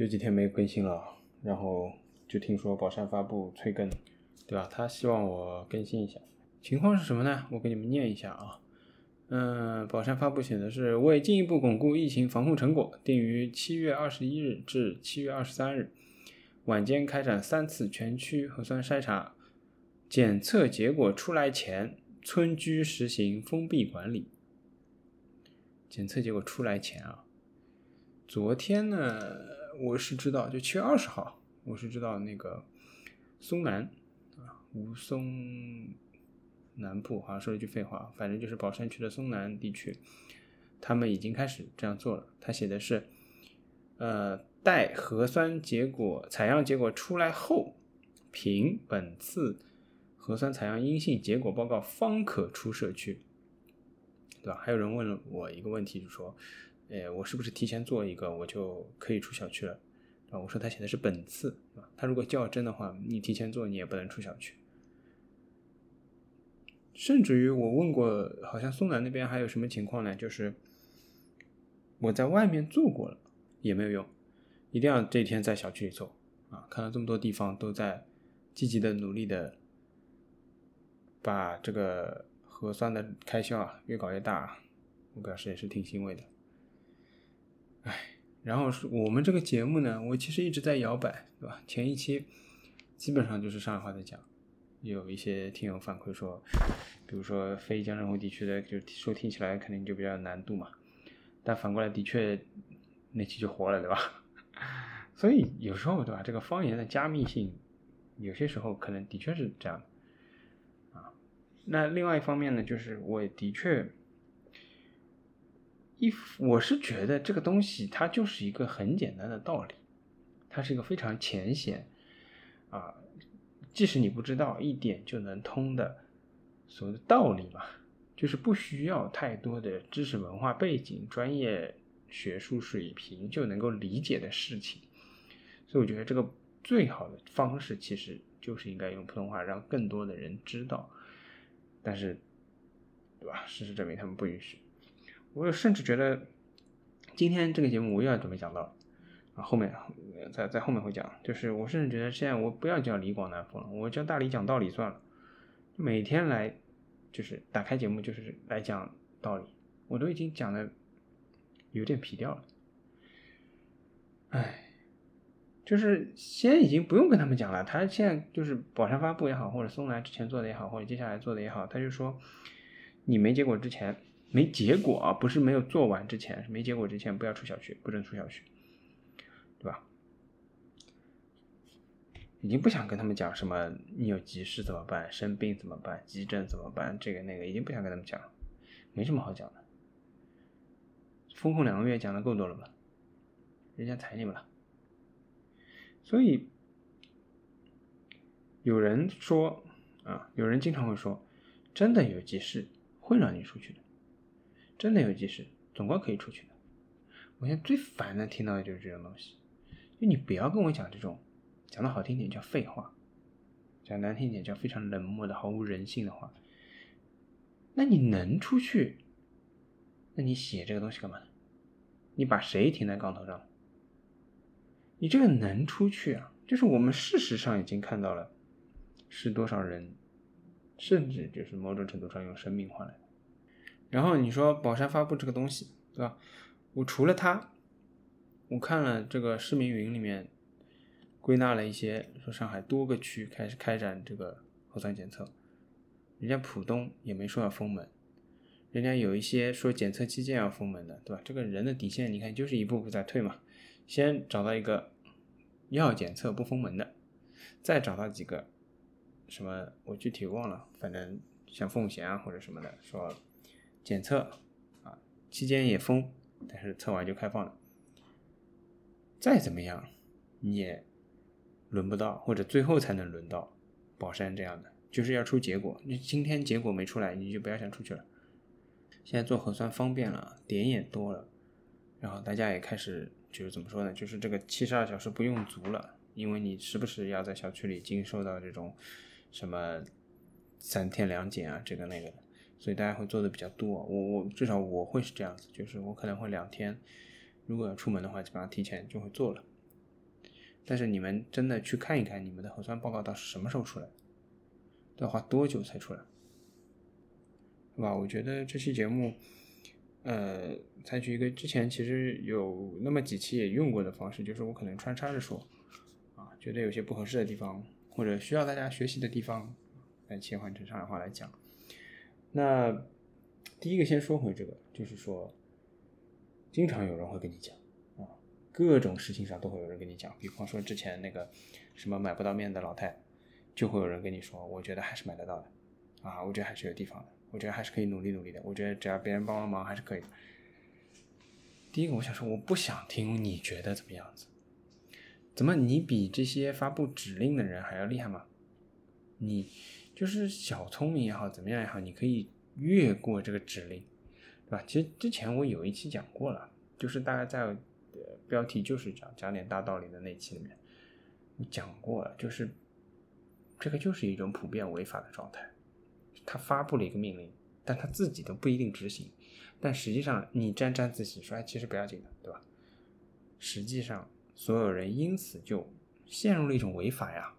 有几天没更新了，然后就听说宝山发布催更，对吧？他希望我更新一下，情况是什么呢？我给你们念一下啊。嗯，宝山发布写的是为进一步巩固疫情防控成果，定于七月二十一日至七月二十三日晚间开展三次全区核酸筛查，检测结果出来前，村居实行封闭管理。检测结果出来前啊，昨天呢，我是知道，就七月二十号，我是知道那个松南啊，吴淞。南部好像说了一句废话，反正就是宝山区的松南地区，他们已经开始这样做了。他写的是，呃，待核酸结果采样结果出来后，凭本次核酸采样阴性结果报告方可出社区，对吧？还有人问了我一个问题，就说，哎，我是不是提前做一个，我就可以出小区了？啊，我说他写的是本次，啊，他如果较真的话，你提前做你也不能出小区。甚至于我问过，好像松南那边还有什么情况呢？就是我在外面做过了，也没有用，一定要这天在小区里做啊！看到这么多地方都在积极的努力的把这个核酸的开销啊越搞越大，我表示也是挺欣慰的。哎，然后是我们这个节目呢，我其实一直在摇摆，对吧？前一期基本上就是上海话在讲。有一些听友反馈说，比如说非江浙沪地区的，就收听起来肯定就比较难度嘛。但反过来的确那期就火了，对吧？所以有时候对吧，这个方言的加密性，有些时候可能的确是这样的啊。那另外一方面呢，就是我的确一我是觉得这个东西它就是一个很简单的道理，它是一个非常浅显啊。即使你不知道一点就能通的所谓的道理嘛，就是不需要太多的知识文化背景、专业学术水平就能够理解的事情。所以我觉得这个最好的方式其实就是应该用普通话让更多的人知道。但是，对吧？事实证明他们不允许。我甚至觉得今天这个节目我又要准备讲到。啊后面在在后面会讲，就是我甚至觉得现在我不要叫李广南风了，我叫大李讲道理算了。每天来就是打开节目就是来讲道理，我都已经讲的有点皮掉了。哎，就是先已经不用跟他们讲了，他现在就是宝山发布也好，或者松来之前做的也好，或者接下来做的也好，他就说你没结果之前，没结果啊，不是没有做完之前，没结果之前不要出小区，不准出小区。对吧？已经不想跟他们讲什么你有急事怎么办，生病怎么办，急诊怎么办，这个那个已经不想跟他们讲，没什么好讲的。封控两个月讲的够多了吧？人家踩你们了。所以有人说啊，有人经常会说，真的有急事会让你出去的，真的有急事总归可以出去的。我现在最烦的听到的就是这种东西。就你不要跟我讲这种，讲的好听点叫废话，讲难听点叫非常冷漠的、毫无人性的话。那你能出去？那你写这个东西干嘛？你把谁停在杠头上？你这个能出去啊？就是我们事实上已经看到了，是多少人，甚至就是某种程度上用生命换来的。然后你说宝山发布这个东西，对吧？我除了他。我看了这个市民云里面归纳了一些，说上海多个区开始开展这个核酸检测，人家浦东也没说要封门，人家有一些说检测期间要封门的，对吧？这个人的底线，你看就是一步步在退嘛，先找到一个要检测不封门的，再找到几个什么我具体忘了，反正像奉贤啊或者什么的，说检测啊期间也封，但是测完就开放了。再怎么样，你也轮不到，或者最后才能轮到宝山这样的，就是要出结果。你今天结果没出来，你就不要想出去了。现在做核酸方便了，点也多了，然后大家也开始就是怎么说呢？就是这个七十二小时不用足了，因为你时不时要在小区里经受到这种什么三天两检啊，这个那个的，所以大家会做的比较多。我我至少我会是这样子，就是我可能会两天。如果要出门的话，基本上提前就会做了，但是你们真的去看一看你们的核酸报告到什么时候出来，都要花多久才出来，对吧？我觉得这期节目，呃，采取一个之前其实有那么几期也用过的方式，就是我可能穿插着说，啊，觉得有些不合适的地方或者需要大家学习的地方，来切换成上海话来讲。那第一个先说回这个，就是说，经常有人会跟你讲啊。各种事情上都会有人跟你讲，比方说之前那个什么买不到面的老太，就会有人跟你说，我觉得还是买得到的，啊，我觉得还是有地方的，我觉得还是可以努力努力的，我觉得只要别人帮帮忙还是可以的。第一个我想说，我不想听你觉得怎么样子，怎么你比这些发布指令的人还要厉害吗？你就是小聪明也好，怎么样也好，你可以越过这个指令，对吧？其实之前我有一期讲过了，就是大概在。标题就是讲讲点大道理的那期里面，我讲过了，就是这个就是一种普遍违法的状态。他发布了一个命令，但他自己都不一定执行，但实际上你沾沾自喜说，哎，其实不要紧的，对吧？实际上所有人因此就陷入了一种违法呀，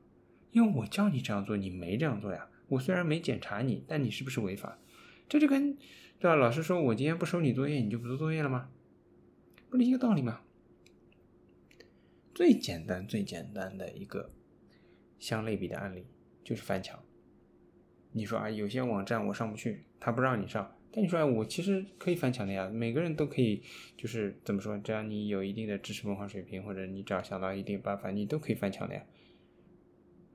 因为我叫你这样做，你没这样做呀。我虽然没检查你，但你是不是违法？这就跟对吧？老师说我今天不收你作业，你就不做作业了吗？不是一个道理吗？最简单、最简单的一个相类比的案例就是翻墙。你说啊，有些网站我上不去，他不让你上，但你说啊，我其实可以翻墙的呀。每个人都可以，就是怎么说，只要你有一定的知识文化水平，或者你只要想到一定办法，你都可以翻墙的呀。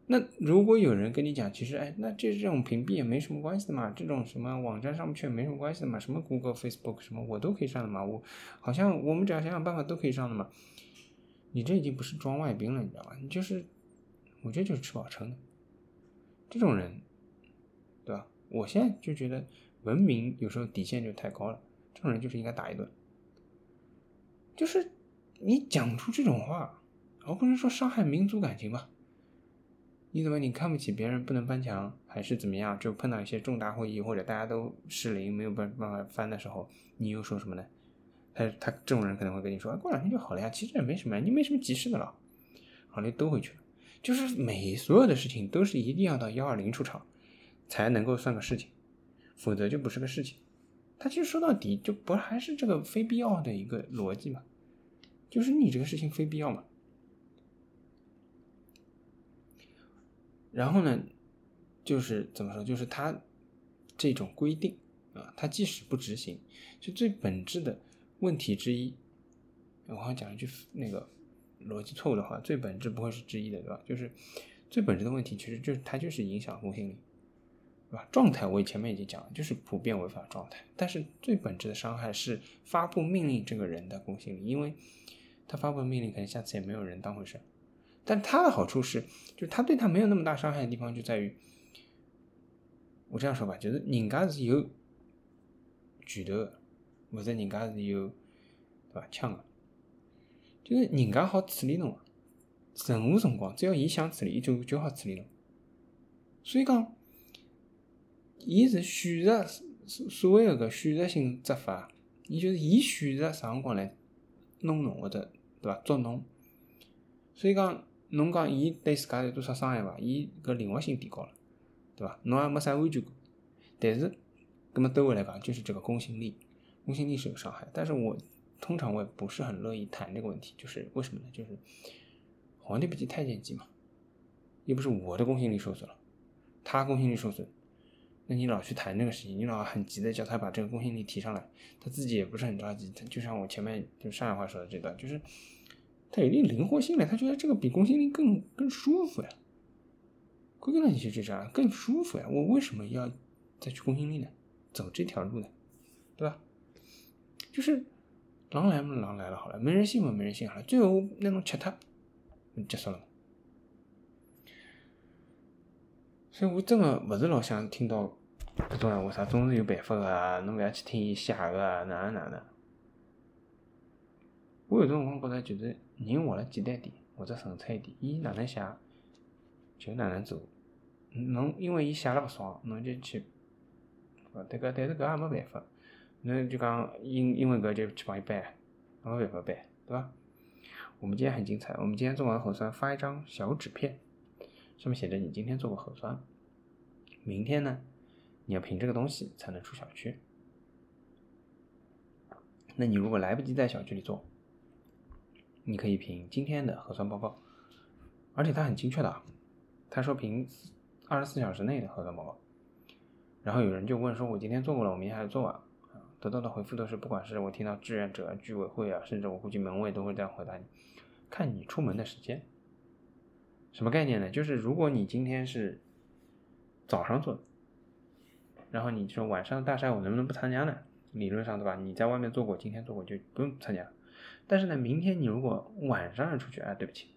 那如果有人跟你讲，其实哎，那这这种屏蔽也没什么关系的嘛，这种什么网站上不去也没什么关系的嘛，什么 Google、Facebook 什么我都可以上的嘛，我好像我们只要想想办法都可以上的嘛。你这已经不是装外宾了，你知道吧？你就是，我觉得就是吃饱撑的，这种人，对吧？我现在就觉得文明有时候底线就太高了，这种人就是应该打一顿。就是你讲出这种话，而不是说伤害民族感情吧？你怎么你看不起别人不能翻墙，还是怎么样？就碰到一些重大会议或者大家都失灵没有办办法翻的时候，你又说什么呢？他他这种人可能会跟你说，过两天就好了呀，其实也没什么，你没什么急事的了，好嘞，都回去了。就是每所有的事情都是一定要到幺二零出场才能够算个事情，否则就不是个事情。他其实说到底就不还是这个非必要的一个逻辑嘛，就是你这个事情非必要嘛。然后呢，就是怎么说，就是他这种规定啊，他即使不执行，就最本质的。问题之一，我好像讲一句那个逻辑错误的话，最本质不会是之一的，对吧？就是最本质的问题，其实就是它就是影响公信力，对吧？状态我前面已经讲了，就是普遍违法状态。但是最本质的伤害是发布命令这个人的公信力，因为他发布命令，可能下次也没有人当回事。但他的好处是，就是他对他没有那么大伤害的地方就在于，我这样说吧，就是人家是有举头。或者人家是有，对吧？枪的，就是人家好处理侬，任何辰光只要伊想处理，伊就就好处理侬。所以讲，伊是选择所所谓个选择性执法，伊就是伊选择啥辰光来弄侬或者对伐？捉侬。所以讲，侬讲伊对自家有多少伤害伐？伊搿灵活性提高了，对伐？侬也没啥安全感。但是，搿么对我来讲，就是这个公信力。公信力是有伤害，但是我通常我也不是很乐意谈这个问题，就是为什么呢？就是皇帝不急太监急嘛，又不是我的公信力受损了，他公信力受损，那你老去谈这个事情，你老很急的叫他把这个公信力提上来，他自己也不是很着急，他就像我前面就上海话说的这段，就是他有一定灵活性了，他觉得这个比公信力更更舒服呀，归根结底就是这样，更舒服呀，我为什么要再去公信力呢？走这条路呢？对吧？就是狼来嘛，狼来了，好了，没人信嘛，没人信好了，最后那种吃他，结束了。所以我真的不是老想听到这种闲话，啥总是有办法的，侬不要去听伊写个，哪能哪能。我有种辰光觉着，就是人活了简单点，或者纯粹一点，伊哪能写就哪能做。侬因为伊写了不爽，侬就去，迭个但是搿也没办法。侬就讲因因为搿就去帮伊办，没办法办，对伐？我们今天很精彩，我们今天做完核酸发一张小纸片，上面写着你今天做过核酸，明天呢，你要凭这个东西才能出小区。那你如果来不及在小区里做，你可以凭今天的核酸报告，而且它很精确的，他说凭二十四小时内的核酸报告。然后有人就问说，我今天做过了，我明天还做啊？得到的回复都是，不管是我听到志愿者、居委会啊，甚至我估计门卫都会这样回答你：看你出门的时间。什么概念呢？就是如果你今天是早上做的，然后你说晚上大赛我能不能不参加呢？理论上对吧？你在外面做过，今天做过就不用参加。但是呢，明天你如果晚上要出去，哎，对不起，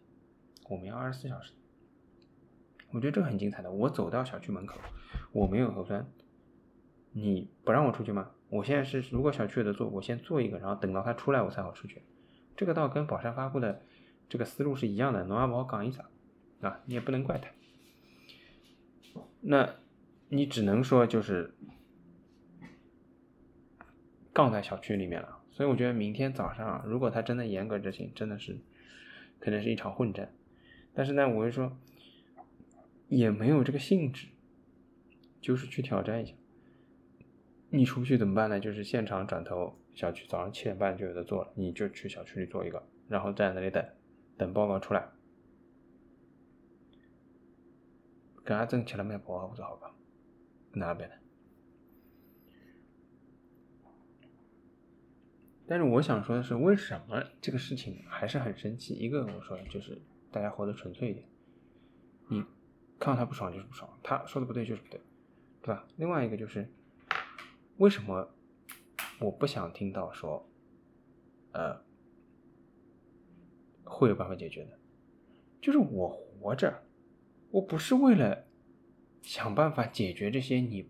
我们要二十四小时。我觉得这个很精彩的。我走到小区门口，我没有核酸，你不让我出去吗？我现在是，如果小区有的做，我先做一个，然后等到他出来我才好出去。这个倒跟宝山发布的这个思路是一样的。侬也不好讲一下啊，你也不能怪他。那你只能说就是杠在小区里面了。所以我觉得明天早上，如果他真的严格执行，真的是可能是一场混战。但是呢，我就说也没有这个性质，就是去挑战一下。你出不去怎么办呢？就是现场转头，小区早上七点半就有的做了，你就去小区里做一个，然后在那里等，等报告出来。搿阿正起了蛮饱，不是好吧？哪边的？但是我想说的是，为什么这个事情还是很生气？一个我说就是大家活得纯粹一点，你看到他不爽就是不爽，他说的不对就是不对，对吧？另外一个就是。为什么我不想听到说，呃，会有办法解决的？就是我活着，我不是为了想办法解决这些你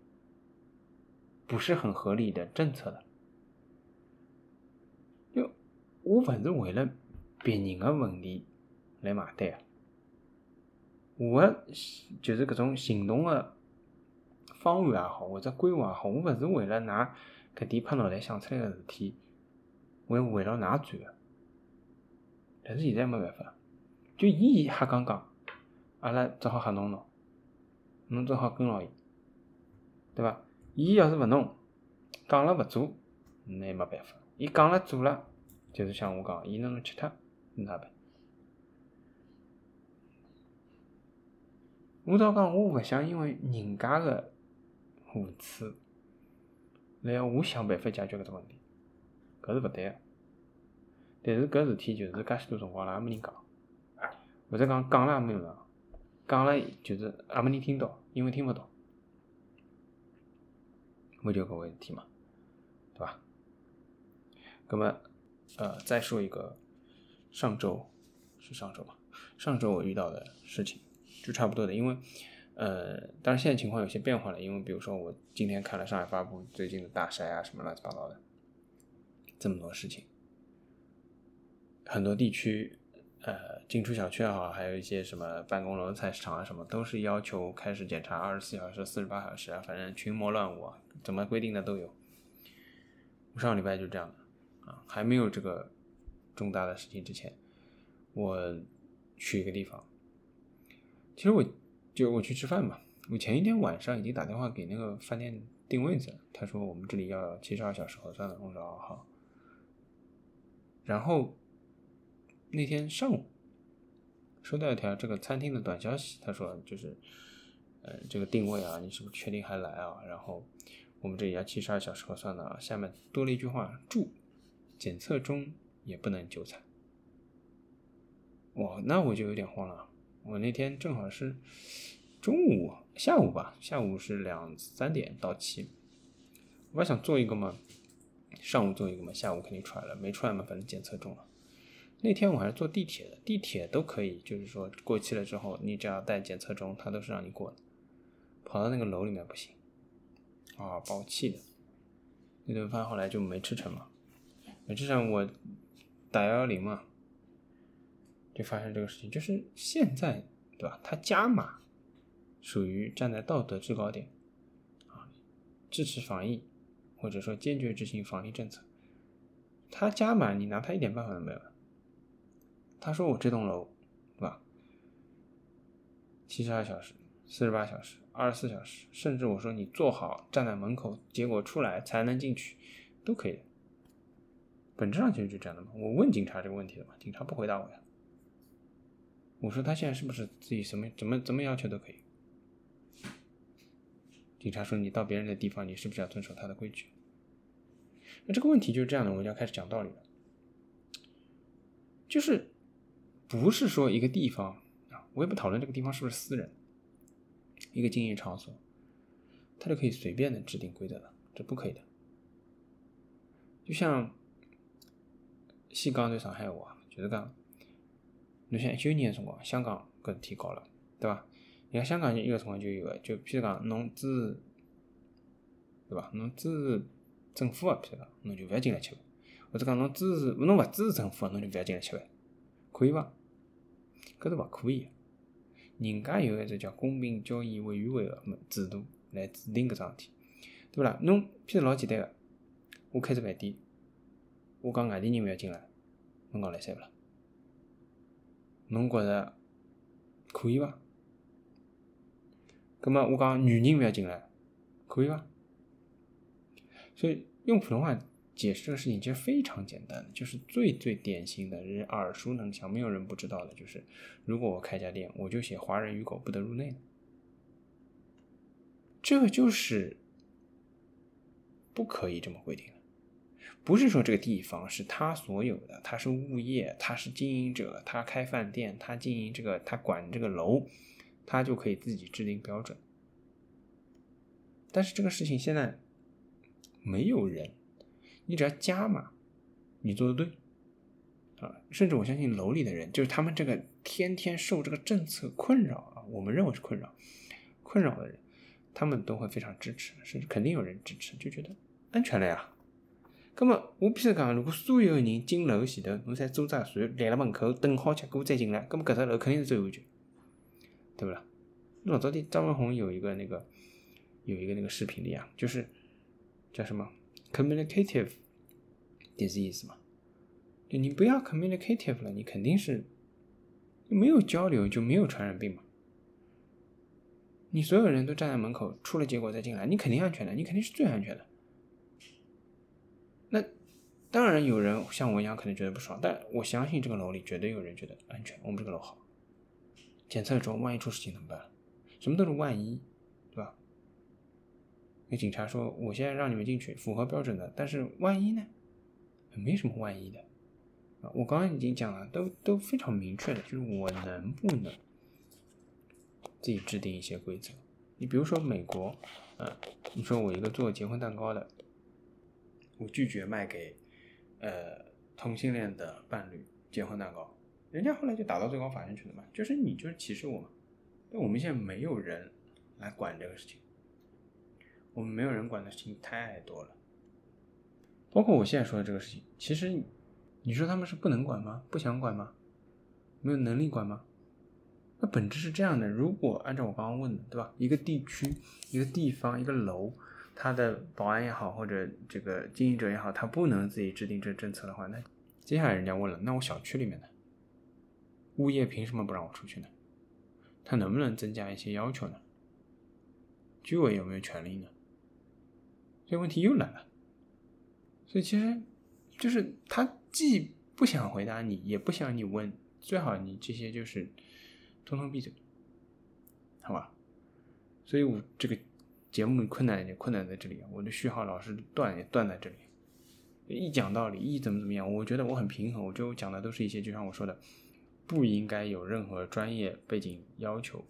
不是很合理的政策的，我勿是为了别人的问题来买单啊，我就是搿种行动的。方案也好，或者规划也好，我勿是为了㑚搿点拍脑袋想出来个事体，为围绕㑚转个。但是现在没办法，就伊瞎讲讲，阿拉只好吓侬侬，侬只好跟牢伊，对伐？伊要是勿弄，讲了勿做，那也没办法。伊讲了做了，就是像我讲，伊能吃脱，哪办？我倒讲，我勿想因为人家个。无耻，来我想办法解决搿只问题，搿是勿对个。但是搿事体就是介许多辰光了，也没人讲，或者讲讲了也没用场，讲了就是也没人听到，因为听勿到，勿就搿回事体嘛，对伐？葛末，呃，再说一个上周是上周吧，上周我遇到的事情就差不多的，因为。呃，当然现在情况有些变化了，因为比如说我今天看了上海发布最近的大筛啊，什么乱七八糟的，这么多事情，很多地区，呃，进出小区也好，还有一些什么办公楼、菜市场啊，什么都是要求开始检查二十四小时、四十八小时啊，反正群魔乱舞啊，怎么规定的都有。我上个礼拜就这样的啊，还没有这个重大的事情之前，我去一个地方，其实我。就我去吃饭嘛，我前一天晚上已经打电话给那个饭店订位子，他说我们这里要七十二小时核酸的，我说好。然后那天上午收到一条这个餐厅的短消息，他说就是，呃，这个定位啊，你是不是确定还来啊？然后我们这里要七十二小时核酸的啊，下面多了一句话，住检测中也不能就餐。哇，那我就有点慌了。我那天正好是中午、下午吧，下午是两三点到期。我还想做一个嘛，上午做一个嘛，下午肯定出来了，没出来嘛，反正检测中了。那天我还是坐地铁的，地铁都可以，就是说过期了之后，你只要带检测中，它都是让你过的。跑到那个楼里面不行，啊，把我气的。那顿饭后来就没吃成嘛，没吃成我打幺幺零嘛。就发生这个事情，就是现在，对吧？他加码，属于站在道德制高点，啊，支持防疫，或者说坚决执行防疫政策。他加码，你拿他一点办法都没有。他说我这栋楼，对吧？七十二小时、四十八小时、二十四小时，甚至我说你做好站在门口，结果出来才能进去，都可以的。本质上其实就这样的嘛。我问警察这个问题了嘛，警察不回答我呀。我说他现在是不是自己什么怎么怎么要求都可以？警察说你到别人的地方，你是不是要遵守他的规矩？那这个问题就是这样的，我就要开始讲道理了。就是不是说一个地方啊，我也不讨论这个地方是不是私人，一个经营场所，他就可以随便的制定规则的，这不可以的。就像先港段上海话，就是讲。侬像一九年个辰光，香港搿事体搞了，对伐？你看香港就一个辰光就有个，就譬如讲侬支持，对伐？侬支持政府个，譬如讲侬就勿要进来吃饭，或者讲侬支持侬勿支持政府个，侬就勿要进来吃饭，可以伐？搿是勿可以个。人家有一只叫公平交易委员会个制度来制定搿桩事体，对勿啦？侬譬如老简单个，我开只饭店，我讲外地人勿要进来，侬讲来三勿啦？侬觉着可以伐？葛末我讲女人勿要进来，可以伐？所以用普通话解释这个事情其实非常简单，就是最最典型的，人耳熟能详，没有人不知道的，就是如果我开家店，我就写“华人与狗不得入内”，这就是不可以这么规定的。不是说这个地方是他所有的，他是物业，他是经营者，他开饭店，他经营这个，他管这个楼，他就可以自己制定标准。但是这个事情现在没有人，你只要加码，你做的对啊，甚至我相信楼里的人，就是他们这个天天受这个政策困扰啊，我们认为是困扰，困扰的人，他们都会非常支持，甚至肯定有人支持，就觉得安全了呀。那么我比如讲，如果所有人进楼前头，侬侪做只船，立辣门口等好结果再进来，那么搿只楼肯定是最安全，对不啦？老早的张文宏有一个那个有一个那个视频里啊，就是叫什么 communicative disease 嘛，就你不要 communicative 了，你肯定是没有交流就没有传染病嘛。你所有人都站在门口，出了结果再进来，你肯定安全的，你肯定是最安全的。当然有人像我一样可能觉得不爽，但我相信这个楼里绝对有人觉得安全。我们这个楼好，检测之后万一出事情怎么办？什么都是万一，对吧？那警察说我现在让你们进去，符合标准的，但是万一呢？没什么万一的啊。我刚刚已经讲了，都都非常明确的，就是我能不能自己制定一些规则？你比如说美国，嗯，你说我一个做结婚蛋糕的。我拒绝卖给，呃，同性恋的伴侣结婚蛋糕，人家后来就打到最高法院去了嘛，就是你就是歧视我嘛。但我们现在没有人来管这个事情，我们没有人管的事情太多了，包括我现在说的这个事情，其实你说他们是不能管吗？不想管吗？没有能力管吗？那本质是这样的，如果按照我刚刚问的，对吧？一个地区、一个地方、一个楼。他的保安也好，或者这个经营者也好，他不能自己制定这政策的话，那接下来人家问了，那我小区里面的物业凭什么不让我出去呢？他能不能增加一些要求呢？居委有没有权利呢？这问题又来了。所以其实就是他既不想回答你，也不想你问，最好你这些就是通通闭嘴，好吧？所以我这个。节目困难也困难在这里，我的序号老是断也断在这里。一讲道理，一怎么怎么样，我觉得我很平衡，我就讲的都是一些，就像我说的，不应该有任何专业背景要求，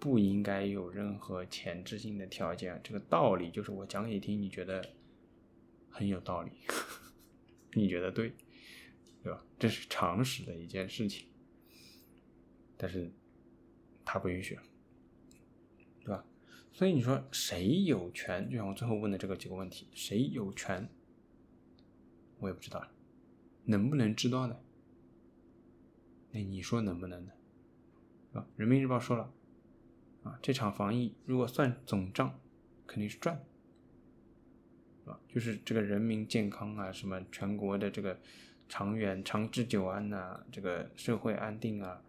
不应该有任何前置性的条件。这个道理就是我讲给你听，你觉得很有道理，你觉得对，对吧？这是常识的一件事情，但是他不允许。对吧所以你说谁有权？就像我最后问的这个几个问题，谁有权？我也不知道，能不能知道呢？那你说能不能呢？啊，人民日报说了，啊，这场防疫如果算总账，肯定是赚，啊，就是这个人民健康啊，什么全国的这个长远、长治久安呐，这个社会安定啊，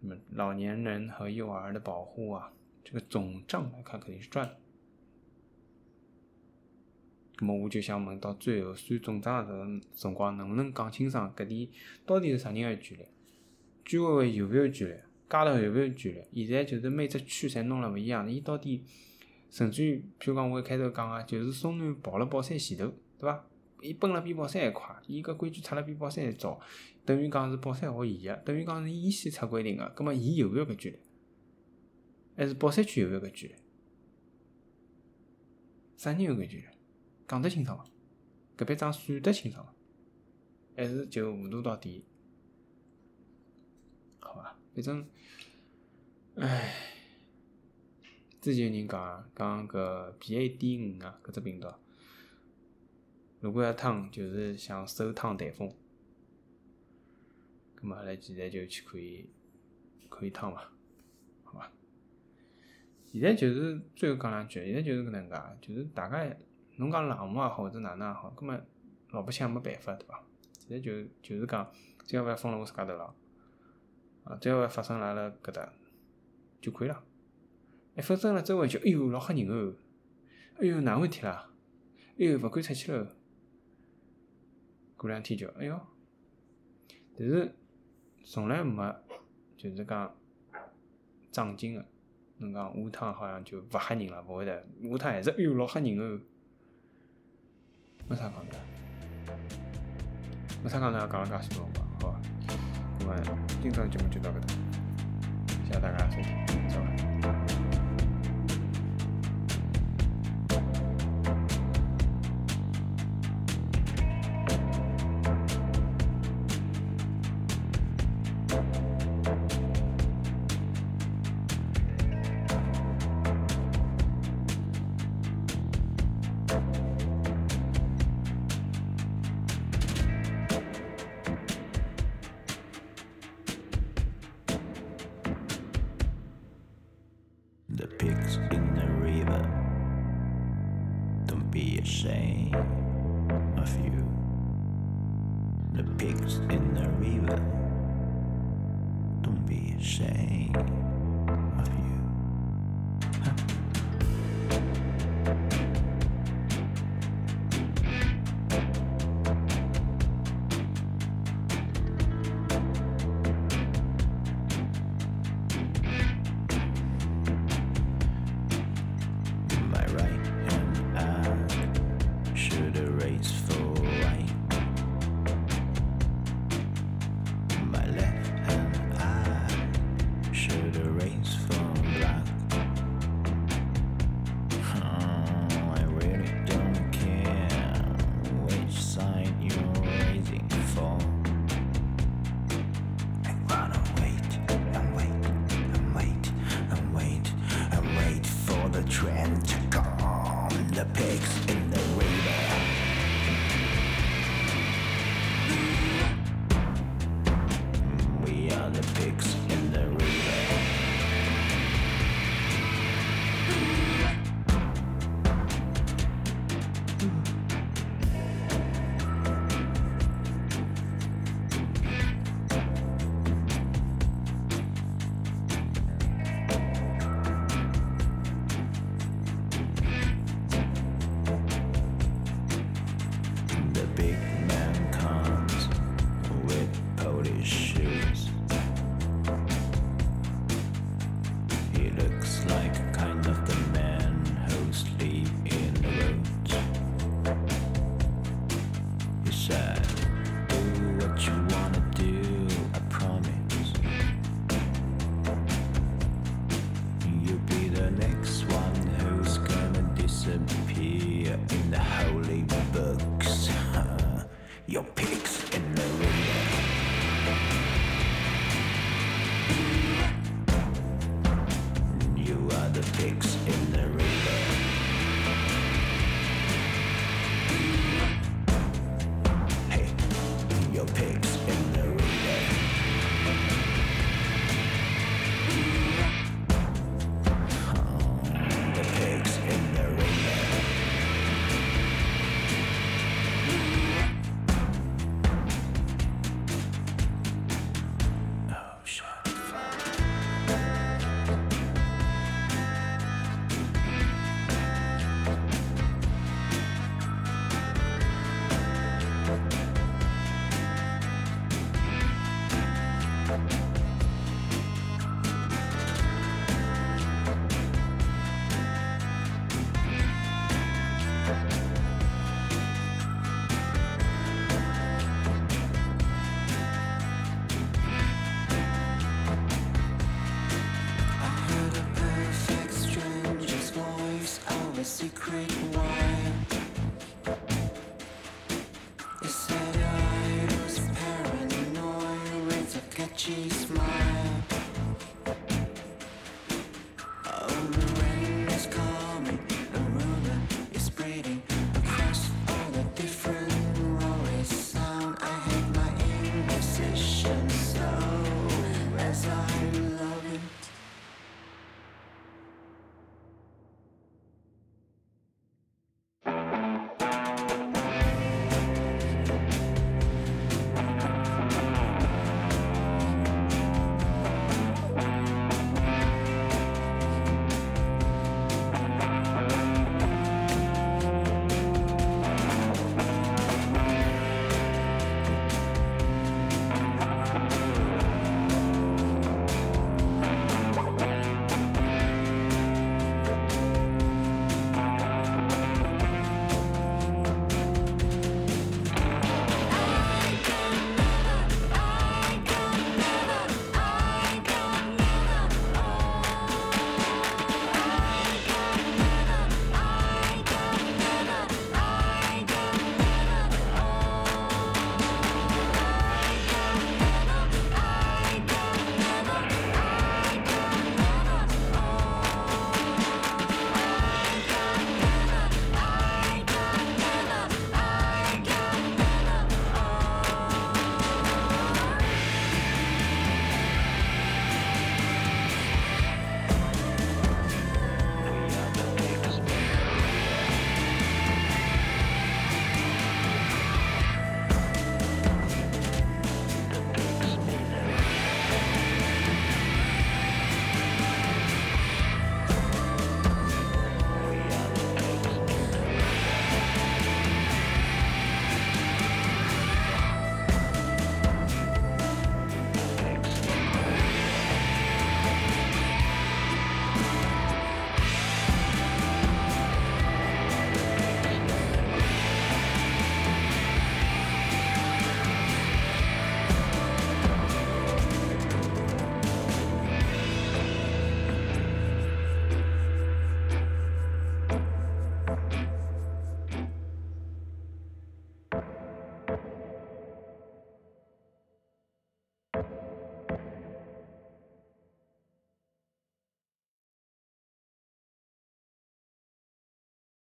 什么老年人和幼儿的保护啊，这个总账来看肯定是赚的。那么我就想问，到最后算总账的辰光，能不能讲清爽搿点到底是啥人个权利？居委会有勿有权利？街道有勿有权利？现在就是每只区侪弄了勿一样，伊到底？甚至于，譬如讲我一开头讲个，就是松南跑了宝山前头，对伐？伊奔了比宝山还快，伊搿规矩出了比宝山还早，等于讲是宝山学伊个，等于讲是伊先出规定个，葛末伊有勿有搿权利？还是宝山区有勿有搿权利？啥人有搿权利？讲得清爽伐？搿笔账算得清爽伐？还是就糊涂到底？好伐？反正，唉，之前有人讲讲搿 B A D 五啊，搿只病毒，如果要烫，就是像手烫台风，葛末阿拉现在就去可以可以烫伐？现在就是最后讲两句，现在就是搿能介，就是大家。侬讲冷漠也好，或者哪能也好，葛末老百姓也没办法，对伐？现在就就是讲，只要勿要封辣我自家头浪，啊，只要勿要发生辣阿拉搿搭就可以了。一发生了周围就哎哟老吓人哦，哎哟哪回事体啦？哎哟勿敢出去喽。过两天就哎哟，但是从来没就是讲长进个。侬讲下趟好像就勿吓人了，勿会的，下趟还是哎哟老吓人哦。没啥讲的，没啥讲的，讲了介许多话，好吧？那么今朝节目就到搿搭，谢谢大家收听，再会。shame.